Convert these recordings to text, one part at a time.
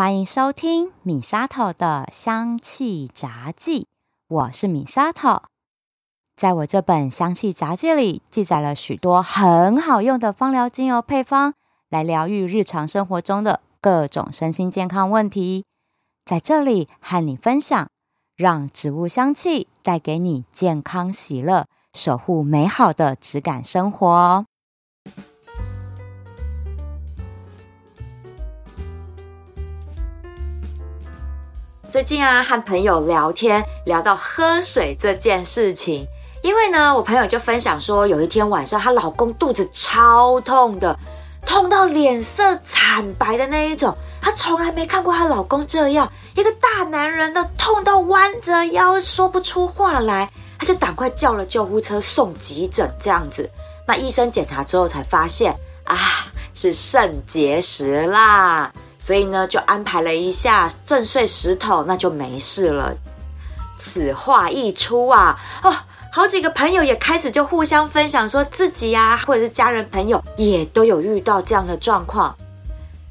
欢迎收听米萨头的香气杂记，我是米萨头。在我这本香气杂记里，记载了许多很好用的芳疗精油配方，来疗愈日常生活中的各种身心健康问题。在这里和你分享，让植物香气带给你健康喜乐，守护美好的质感生活。最近啊，和朋友聊天，聊到喝水这件事情。因为呢，我朋友就分享说，有一天晚上，她老公肚子超痛的，痛到脸色惨白的那一种。她从来没看过她老公这样，一个大男人的痛到弯着腰说不出话来。她就赶快叫了救护车送急诊，这样子。那医生检查之后才发现，啊，是肾结石啦。所以呢，就安排了一下震碎石头，那就没事了。此话一出啊，哦，好几个朋友也开始就互相分享，说自己呀、啊，或者是家人朋友也都有遇到这样的状况。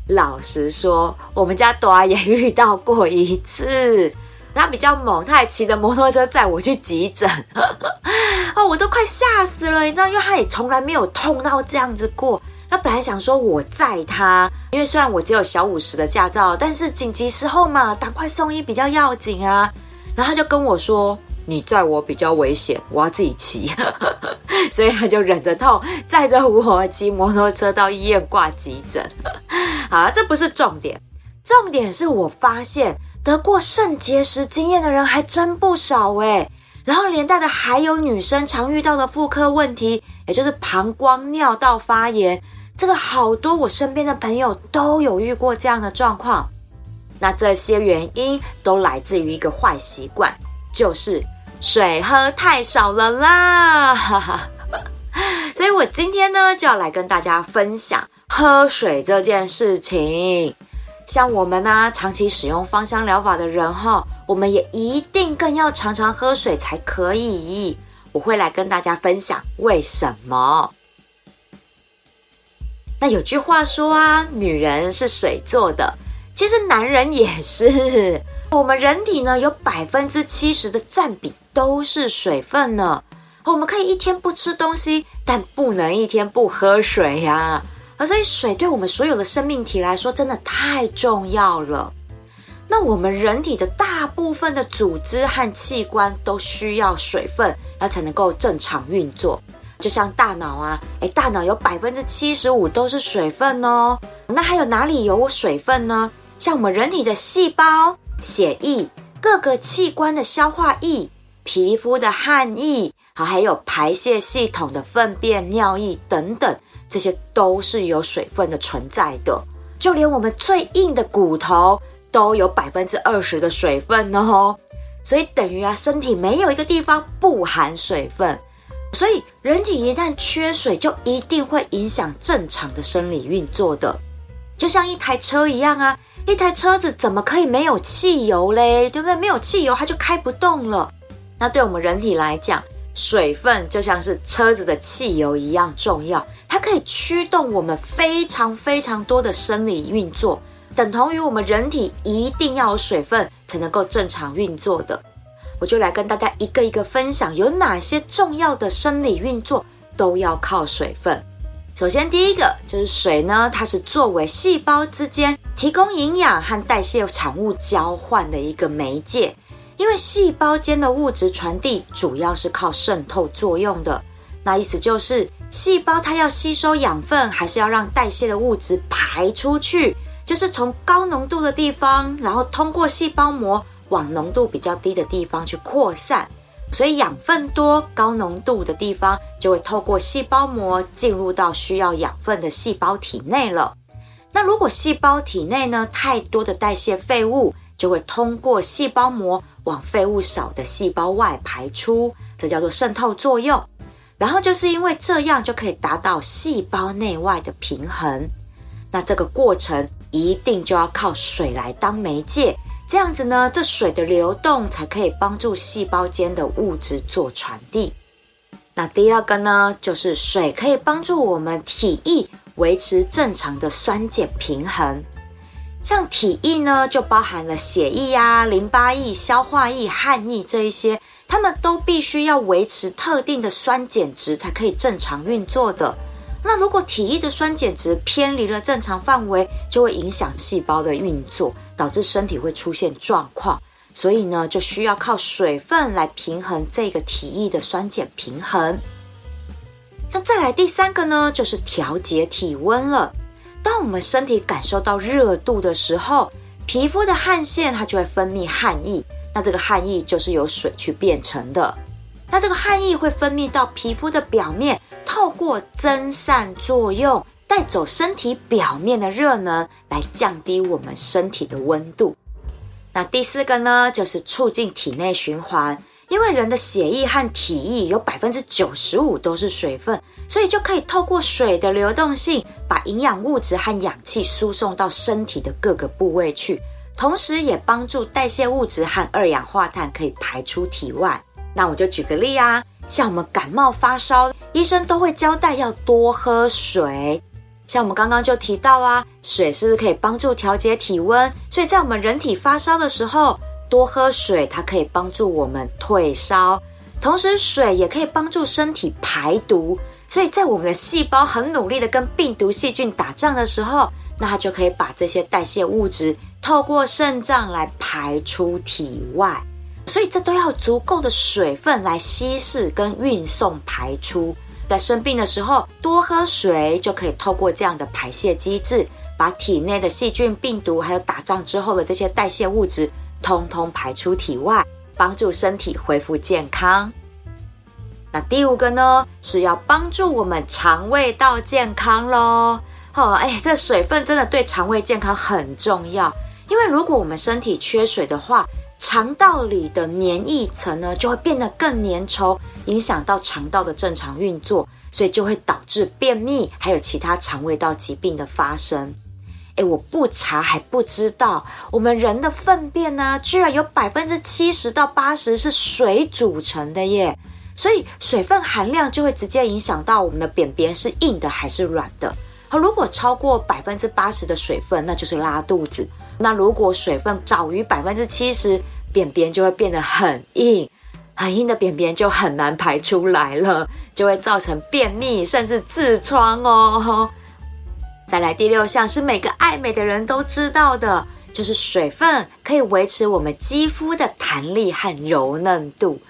老实说，我们家朵儿也遇到过一次。他比较猛，他还骑着摩托车载我去急诊，哦，我都快吓死了，你知道，因为他也从来没有痛到这样子过。他本来想说我载他，因为虽然我只有小五十的驾照，但是紧急时候嘛，赶快送医比较要紧啊。然后他就跟我说：“你载我比较危险，我要自己骑。”所以他就忍着痛，载着我骑摩托车到医院挂急诊。好，这不是重点，重点是我发现得过肾结石经验的人还真不少诶。然后连带的还有女生常遇到的妇科问题，也就是膀胱尿道发炎。这个好多我身边的朋友都有遇过这样的状况，那这些原因都来自于一个坏习惯，就是水喝太少了啦。所以我今天呢就要来跟大家分享喝水这件事情。像我们呢、啊，长期使用芳香疗法的人哈，我们也一定更要常常喝水才可以。我会来跟大家分享为什么。那有句话说啊，女人是水做的，其实男人也是。我们人体呢，有百分之七十的占比都是水分呢。我们可以一天不吃东西，但不能一天不喝水呀。啊，所以水对我们所有的生命体来说，真的太重要了。那我们人体的大部分的组织和器官都需要水分，然后才能够正常运作。就像大脑啊，诶，大脑有百分之七十五都是水分哦。那还有哪里有水分呢？像我们人体的细胞、血液、各个器官的消化液、皮肤的汗液，好，还有排泄系统的粪便、尿液等等，这些都是有水分的存在的。就连我们最硬的骨头都有百分之二十的水分哦。所以等于啊，身体没有一个地方不含水分。所以，人体一旦缺水，就一定会影响正常的生理运作的，就像一台车一样啊，一台车子怎么可以没有汽油嘞？对不对？没有汽油，它就开不动了。那对我们人体来讲，水分就像是车子的汽油一样重要，它可以驱动我们非常非常多的生理运作，等同于我们人体一定要有水分才能够正常运作的。我就来跟大家一个一个分享，有哪些重要的生理运作都要靠水分。首先，第一个就是水呢，它是作为细胞之间提供营养和代谢产物交换的一个媒介。因为细胞间的物质传递主要是靠渗透作用的，那意思就是细胞它要吸收养分，还是要让代谢的物质排出去，就是从高浓度的地方，然后通过细胞膜。往浓度比较低的地方去扩散，所以养分多、高浓度的地方就会透过细胞膜进入到需要养分的细胞体内了。那如果细胞体内呢，太多的代谢废物，就会通过细胞膜往废物少的细胞外排出，这叫做渗透作用。然后就是因为这样就可以达到细胞内外的平衡。那这个过程一定就要靠水来当媒介。这样子呢，这水的流动才可以帮助细胞间的物质做传递。那第二个呢，就是水可以帮助我们体液维持正常的酸碱平衡。像体液呢，就包含了血液呀、淋巴液、消化液、汗液这一些，它们都必须要维持特定的酸碱值才可以正常运作的。那如果体液的酸碱值偏离了正常范围，就会影响细胞的运作，导致身体会出现状况。所以呢，就需要靠水分来平衡这个体液的酸碱平衡。那再来第三个呢，就是调节体温了。当我们身体感受到热度的时候，皮肤的汗腺它就会分泌汗液。那这个汗液就是由水去变成的。那这个汗液会分泌到皮肤的表面，透过蒸散作用，带走身体表面的热能，来降低我们身体的温度。那第四个呢，就是促进体内循环。因为人的血液和体液有百分之九十五都是水分，所以就可以透过水的流动性，把营养物质和氧气输送到身体的各个部位去，同时也帮助代谢物质和二氧化碳可以排出体外。那我就举个例啊，像我们感冒发烧，医生都会交代要多喝水。像我们刚刚就提到啊，水是不是可以帮助调节体温？所以在我们人体发烧的时候，多喝水，它可以帮助我们退烧，同时水也可以帮助身体排毒。所以在我们的细胞很努力的跟病毒细菌打仗的时候，那它就可以把这些代谢物质透过肾脏来排出体外。所以这都要足够的水分来稀释跟运送排出。在生病的时候，多喝水就可以透过这样的排泄机制，把体内的细菌、病毒还有打仗之后的这些代谢物质。通通排出体外，帮助身体恢复健康。那第五个呢，是要帮助我们肠胃道健康喽。哦，哎，这水分真的对肠胃健康很重要。因为如果我们身体缺水的话，肠道里的黏液层呢就会变得更粘稠，影响到肠道的正常运作，所以就会导致便秘，还有其他肠胃道疾病的发生。诶，我不查还不知道，我们人的粪便呢、居然有百分之七十到八十是水组成的耶！所以水分含量就会直接影响到我们的便便是硬的还是软的。好，如果超过百分之八十的水分，那就是拉肚子；那如果水分少于百分之七十，便便就会变得很硬，很硬的便便就很难排出来了，就会造成便秘甚至痔疮哦。再来第六项是每个爱美的人都知道的，就是水分可以维持我们肌肤的弹力和柔嫩度。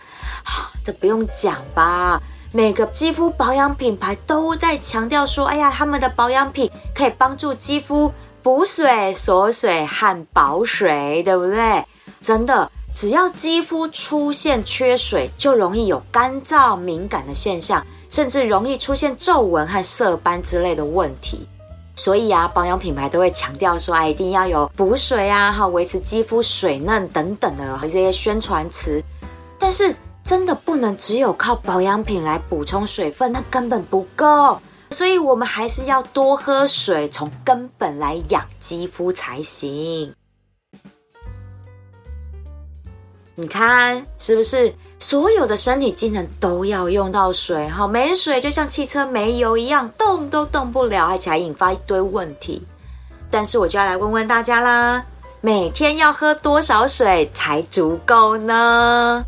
这不用讲吧？每个肌肤保养品牌都在强调说，哎呀，他们的保养品可以帮助肌肤补水、锁水和保水，对不对？真的，只要肌肤出现缺水，就容易有干燥、敏感的现象，甚至容易出现皱纹和色斑之类的问题。所以啊，保养品牌都会强调说，哎，一定要有补水啊，哈，维持肌肤水嫩等等的这些宣传词。但是真的不能只有靠保养品来补充水分，那根本不够。所以我们还是要多喝水，从根本来养肌肤才行。你看是不是？所有的身体机能都要用到水，哈，没水就像汽车没油一样，动都动不了，而且还引发一堆问题。但是我就要来问问大家啦，每天要喝多少水才足够呢？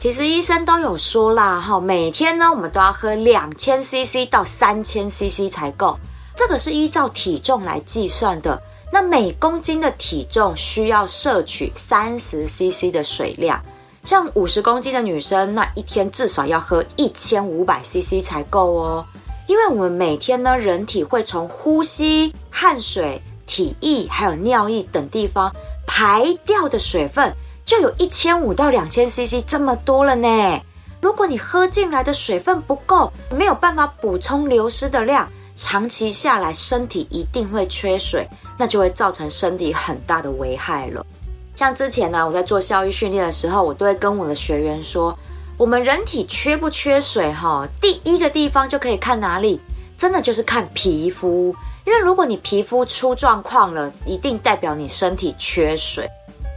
其实医生都有说啦，哈，每天呢我们都要喝两千 CC 到三千 CC 才够，这个是依照体重来计算的。那每公斤的体重需要摄取三十 CC 的水量。像五十公斤的女生，那一天至少要喝一千五百 CC 才够哦。因为我们每天呢，人体会从呼吸、汗水、体液还有尿液等地方排掉的水分，就有一千五到两千 CC 这么多了呢。如果你喝进来的水分不够，没有办法补充流失的量，长期下来身体一定会缺水，那就会造成身体很大的危害了。像之前呢，我在做效益训练的时候，我都会跟我的学员说，我们人体缺不缺水哈，第一个地方就可以看哪里，真的就是看皮肤，因为如果你皮肤出状况了，一定代表你身体缺水。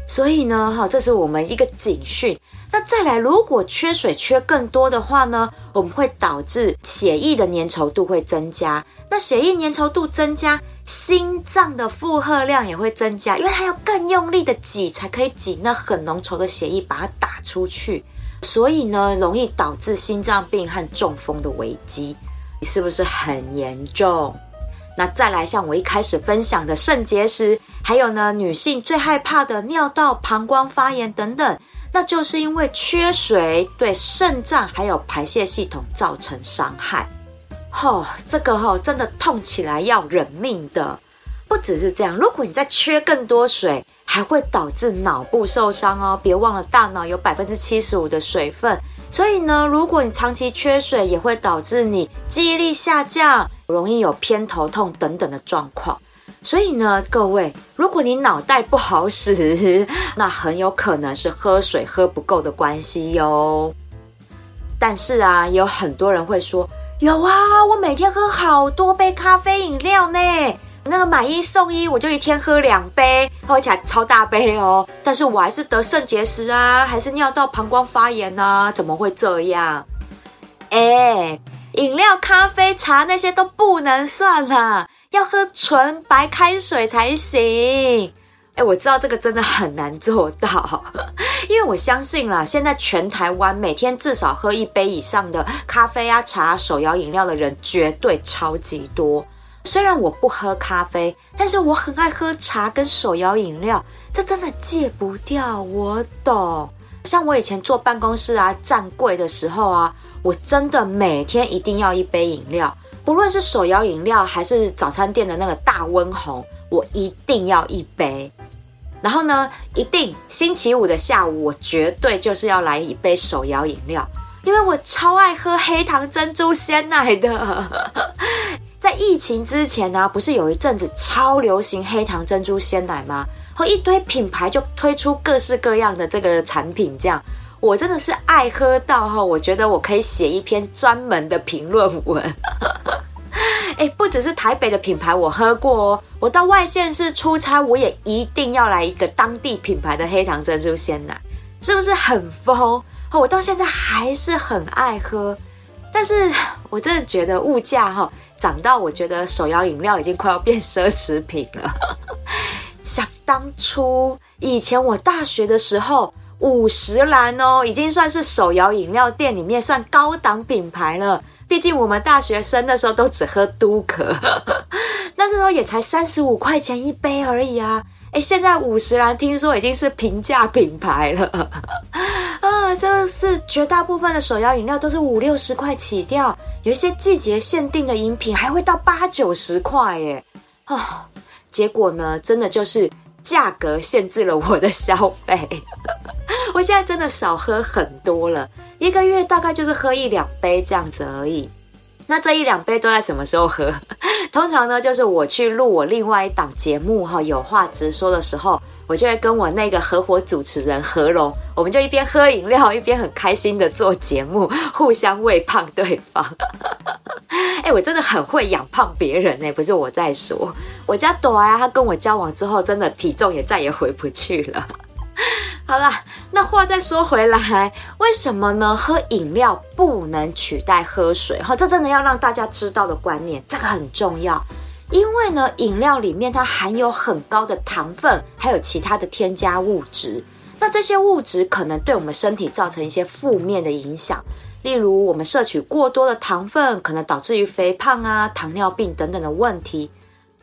所以呢，哈，这是我们一个警讯。那再来，如果缺水缺更多的话呢，我们会导致血液的粘稠度会增加。那血液粘稠度增加，心脏的负荷量也会增加，因为它要更用力的挤，才可以挤那很浓稠的血液把它打出去。所以呢，容易导致心脏病和中风的危机，是不是很严重？那再来，像我一开始分享的肾结石，还有呢，女性最害怕的尿道、膀胱发炎等等，那就是因为缺水对肾脏还有排泄系统造成伤害。哦，这个哦，真的痛起来要人命的。不只是这样，如果你再缺更多水，还会导致脑部受伤哦。别忘了，大脑有百分之七十五的水分，所以呢，如果你长期缺水，也会导致你记忆力下降，容易有偏头痛等等的状况。所以呢，各位，如果你脑袋不好使，那很有可能是喝水喝不够的关系哟。但是啊，有很多人会说，有啊，我每天喝好多杯咖啡饮料呢。那个买一送一，我就一天喝两杯，喝起来超大杯哦。但是我还是得肾结石啊，还是尿道膀胱发炎啊，怎么会这样？哎，饮料、咖啡、茶那些都不能算啦，要喝纯白开水才行。哎，我知道这个真的很难做到，因为我相信啦，现在全台湾每天至少喝一杯以上的咖啡啊、茶、手摇饮料的人绝对超级多。虽然我不喝咖啡，但是我很爱喝茶跟手摇饮料，这真的戒不掉。我懂，像我以前坐办公室啊，站柜的时候啊，我真的每天一定要一杯饮料，不论是手摇饮料还是早餐店的那个大温红，我一定要一杯。然后呢，一定星期五的下午，我绝对就是要来一杯手摇饮料，因为我超爱喝黑糖珍珠鲜奶的。在疫情之前呢、不是有一阵子超流行黑糖珍珠鲜奶吗？和一堆品牌就推出各式各样的这个产品，这样我真的是爱喝到哈，我觉得我可以写一篇专门的评论文。哎，不只是台北的品牌我喝过哦，我到外县市出差，我也一定要来一个当地品牌的黑糖珍珠鲜奶，是不是很疯？我到现在还是很爱喝，但是我真的觉得物价哈。涨到我觉得手摇饮料已经快要变奢侈品了。想当初以前我大学的时候，五十岚哦，已经算是手摇饮料店里面算高档品牌了。毕竟我们大学生那时候都只喝都可，那时候也才三十五块钱一杯而已啊。哎，现在五十岚听说已经是平价品牌了啊！这是绝大部分的手摇饮料都是五六十块起掉，有一些季节限定的饮品还会到八九十块耶啊！结果呢，真的就是价格限制了我的消费。我现在真的少喝很多了，一个月大概就是喝一两杯这样子而已。那这一两杯都在什么时候喝？通常呢，就是我去录我另外一档节目哈，有话直说的时候，我就会跟我那个合伙主持人何龙，我们就一边喝饮料，一边很开心的做节目，互相喂胖对方。哎，我真的很会养胖别人哎，不是我在说，我家朵啊，他跟我交往之后，真的体重也再也回不去了。好啦，那话再说回来，为什么呢？喝饮料不能取代喝水？哈，这真的要让大家知道的观念，这个很重要。因为呢，饮料里面它含有很高的糖分，还有其他的添加物质。那这些物质可能对我们身体造成一些负面的影响，例如我们摄取过多的糖分，可能导致于肥胖啊、糖尿病等等的问题，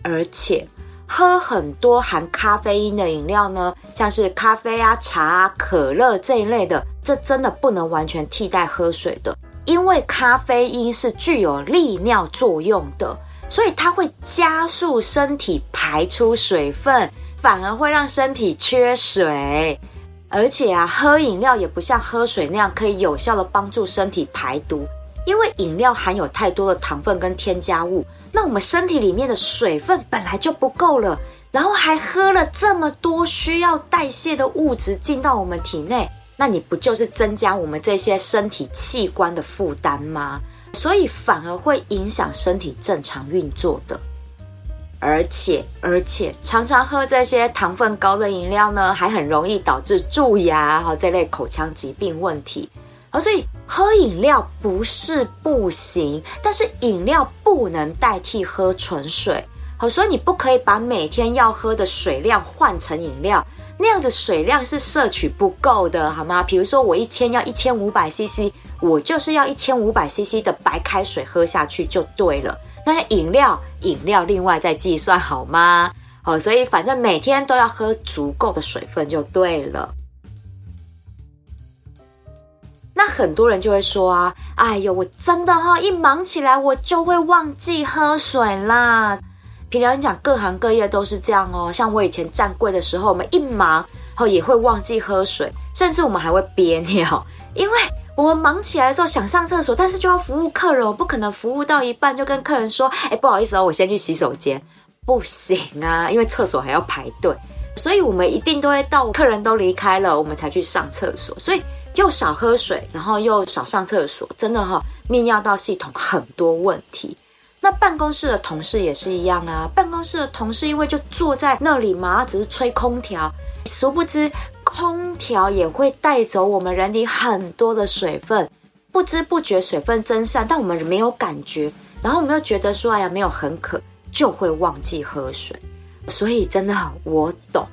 而且。喝很多含咖啡因的饮料呢，像是咖啡啊、茶啊、可乐这一类的，这真的不能完全替代喝水的，因为咖啡因是具有利尿作用的，所以它会加速身体排出水分，反而会让身体缺水。而且啊，喝饮料也不像喝水那样可以有效的帮助身体排毒，因为饮料含有太多的糖分跟添加物。那我们身体里面的水分本来就不够了，然后还喝了这么多需要代谢的物质进到我们体内，那你不就是增加我们这些身体器官的负担吗？所以反而会影响身体正常运作的。而且而且常常喝这些糖分高的饮料呢，还很容易导致蛀牙哈这类口腔疾病问题。好，所以喝饮料不是不行，但是饮料不能代替喝纯水。好，所以你不可以把每天要喝的水量换成饮料，那样的水量是摄取不够的，好吗？比如说我一天要一千五百 CC，我就是要一千五百 CC 的白开水喝下去就对了。那些饮料，饮料另外再计算好吗？好，所以反正每天都要喝足够的水分就对了。那很多人就会说啊，哎呦，我真的哈，一忙起来我就会忘记喝水啦。平常讲，各行各业都是这样哦。像我以前站柜的时候，我们一忙后也会忘记喝水，甚至我们还会憋尿，因为我们忙起来的时候想上厕所，但是就要服务客人，我不可能服务到一半就跟客人说，哎，不好意思哦，我先去洗手间，不行啊，因为厕所还要排队，所以我们一定都会到客人都离开了，我们才去上厕所，所以。又少喝水，然后又少上厕所，真的哈、泌尿道系统很多问题。那办公室的同事也是一样啊，办公室的同事因为就坐在那里嘛，只是吹空调，殊不知空调也会带走我们人体很多的水分，不知不觉水分蒸散，但我们没有感觉，然后我们又觉得说，哎呀，没有很渴，就会忘记喝水。所以真的，我懂。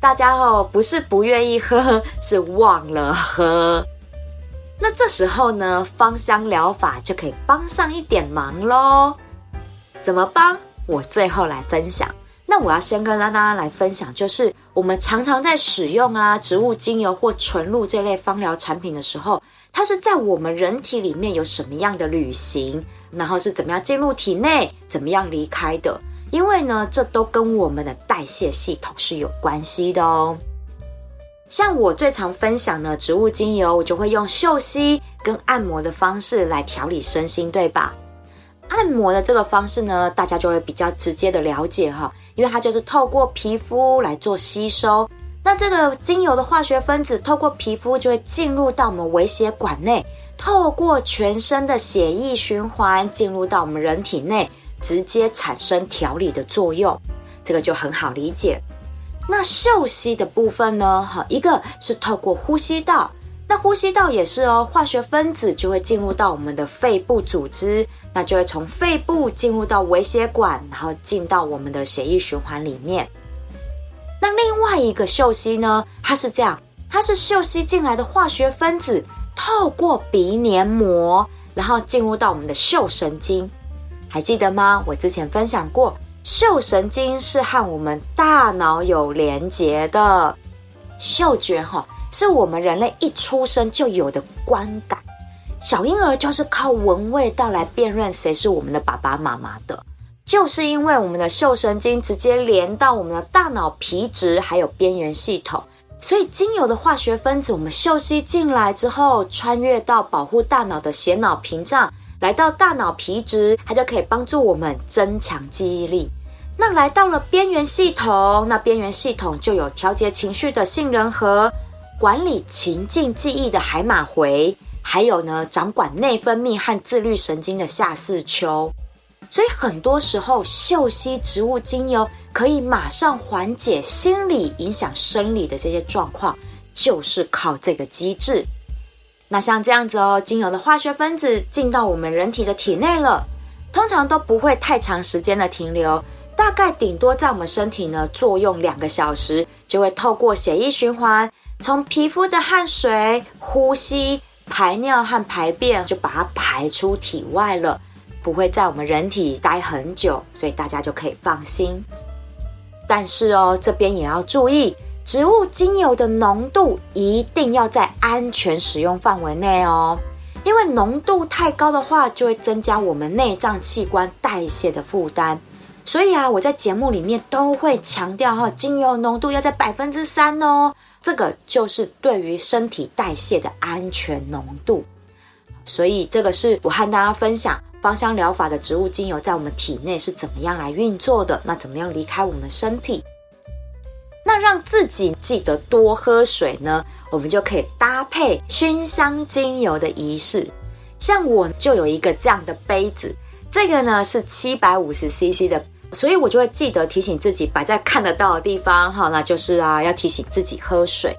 大家哦，不是不愿意喝，是忘了喝。那这时候呢，芳香疗法就可以帮上一点忙喽。怎么帮？我最后来分享。那我要先跟大家来分享，就是我们常常在使用啊植物精油或纯露这类芳疗产品的时候，它是在我们人体里面有什么样的旅行，然后是怎么样进入体内，怎么样离开的。因为呢，这都跟我们的代谢系统是有关系的哦。像我最常分享的植物精油，我就会用嗅吸跟按摩的方式来调理身心，对吧？按摩的这个方式呢，大家就会比较直接的了解哈，因为它就是透过皮肤来做吸收。那这个精油的化学分子透过皮肤就会进入到我们微血管内，透过全身的血液循环进入到我们人体内。直接产生调理的作用，这个就很好理解。那嗅吸的部分呢？好，一个是透过呼吸道，那呼吸道也是哦，化学分子就会进入到我们的肺部组织，那就会从肺部进入到微血管，然后进到我们的血液循环里面。那另外一个嗅吸呢？它是这样，它是嗅吸进来的化学分子，透过鼻黏膜，然后进入到我们的嗅神经。还记得吗？我之前分享过，嗅神经是和我们大脑有连结的。嗅觉哈，是我们人类一出生就有的观感。小婴儿就是靠闻味道来辨认谁是我们的爸爸妈妈的。就是因为我们的嗅神经直接连到我们的大脑皮质还有边缘系统，所以精油的化学分子，我们嗅吸进来之后，穿越到保护大脑的血脑屏障。来到大脑皮质，它就可以帮助我们增强记忆力。那来到了边缘系统，那边缘系统就有调节情绪的杏仁核，管理情境记忆的海马回，还有呢，掌管内分泌和自律神经的下视丘。所以很多时候，嗅吸植物精油可以马上缓解心理影响生理的这些状况，就是靠这个机制。那像这样子哦，精油的化学分子进到我们人体的体内了，通常都不会太长时间的停留，大概顶多在我们身体呢作用两个小时，就会透过血液循环，从皮肤的汗水、呼吸、排尿和排便，就把它排出体外了，不会在我们人体待很久，所以大家就可以放心。但是哦，这边也要注意。植物精油的浓度一定要在安全使用范围内哦，因为浓度太高的话，就会增加我们内脏器官代谢的负担。所以啊，我在节目里面都会强调哈，精油浓度要在百分之三哦，这个就是对于身体代谢的安全浓度。所以这个是我和大家分享芳香疗法的植物精油在我们体内是怎么样来运作的，那怎么样离开我们身体？那让自己记得多喝水呢，我们就可以搭配熏香精油的仪式。像我就有一个这样的杯子，这个呢是七百五十 CC 的所以我就会记得提醒自己摆在看得到的地方，哈，那就是啊，要提醒自己喝水。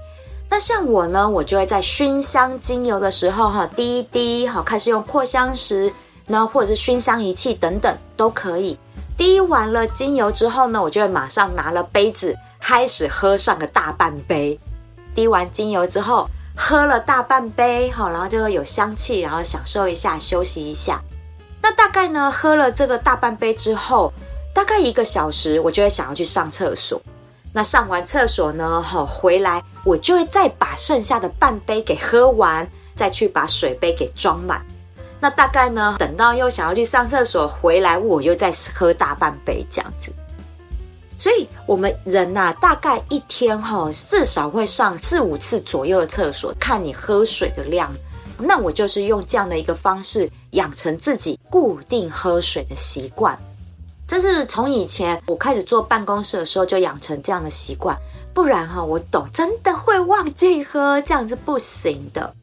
那像我呢，我就会在熏香精油的时候，哈，滴一滴，好，开始用扩香石，那或者是熏香仪器等等都可以。滴完了精油之后呢，我就会马上拿了杯子，开始喝上个大半杯。滴完精油之后，喝了大半杯，好，然后就会有香气，然后享受一下，休息一下。那大概呢，喝了这个大半杯之后，大概一个小时，我就会想要去上厕所。那上完厕所呢，好，回来，我就会再把剩下的半杯给喝完，再去把水杯给装满。那大概呢，等到又想要去上厕所回来，我又再喝大半杯这样子。所以，我们人呐、啊，大概一天哈，至少会上四五次左右的厕所，看你喝水的量。那我就是用这样的一个方式，养成自己固定喝水的习惯。这是从以前我开始坐办公室的时候就养成这样的习惯，不然哈，我懂真的会忘记喝，这样是不行的。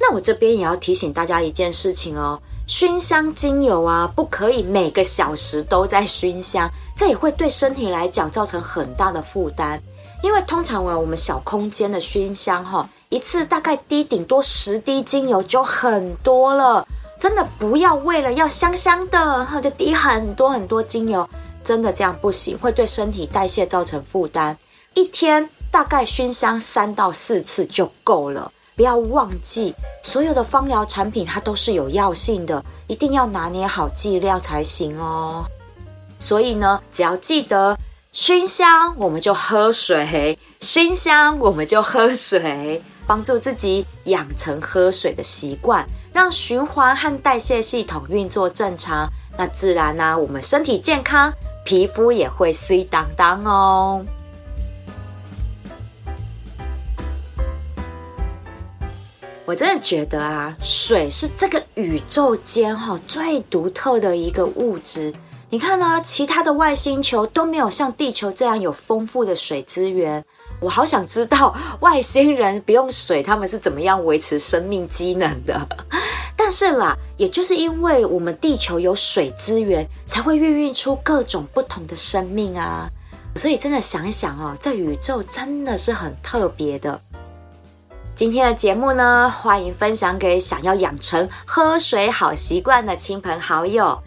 那我这边也要提醒大家一件事情哦。熏香精油啊，不可以每个小时都在熏香，这也会对身体来讲造成很大的负担。因为通常啊，我们小空间的熏香哈，一次大概滴顶多十滴精油就很多了，真的不要为了要香香的，然后就滴很多很多精油，真的这样不行，会对身体代谢造成负担。一天大概熏香三到四次就够了。不要忘记，所有的芳疗产品它都是有药性的，一定要拿捏好剂量才行哦。所以呢，只要记得熏香，我们就喝水；熏香，我们就喝水，帮助自己养成喝水的习惯，让循环和代谢系统运作正常。那自然呢、我们身体健康，皮肤也会水当当哦。我真的觉得啊，水是这个宇宙间哈最独特的一个物质。你看呢，其他的外星球都没有像地球这样有丰富的水资源。我好想知道外星人不用水，他们是怎么样维持生命机能的。但是啦，也就是因为我们地球有水资源，才会孕育出各种不同的生命啊。所以真的想一想哦，这宇宙真的是很特别的。今天的节目呢，欢迎分享给想要养成喝水好习惯的亲朋好友。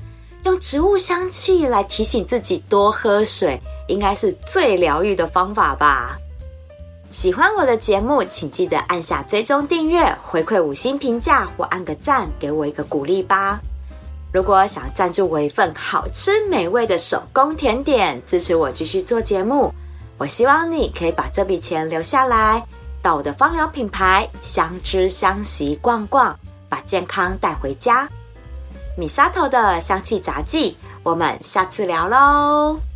用植物香气来提醒自己多喝水，应该是最疗愈的方法吧。喜欢我的节目，请记得按下追踪订阅，回馈五星评价或按个赞，给我一个鼓励吧。如果想赞助我一份好吃美味的手工甜点，支持我继续做节目，我希望你可以把这笔钱留下来。到我的芳疗品牌相知相惜逛逛，把健康带回家。米沙头的香气杂技，我们下次聊喽。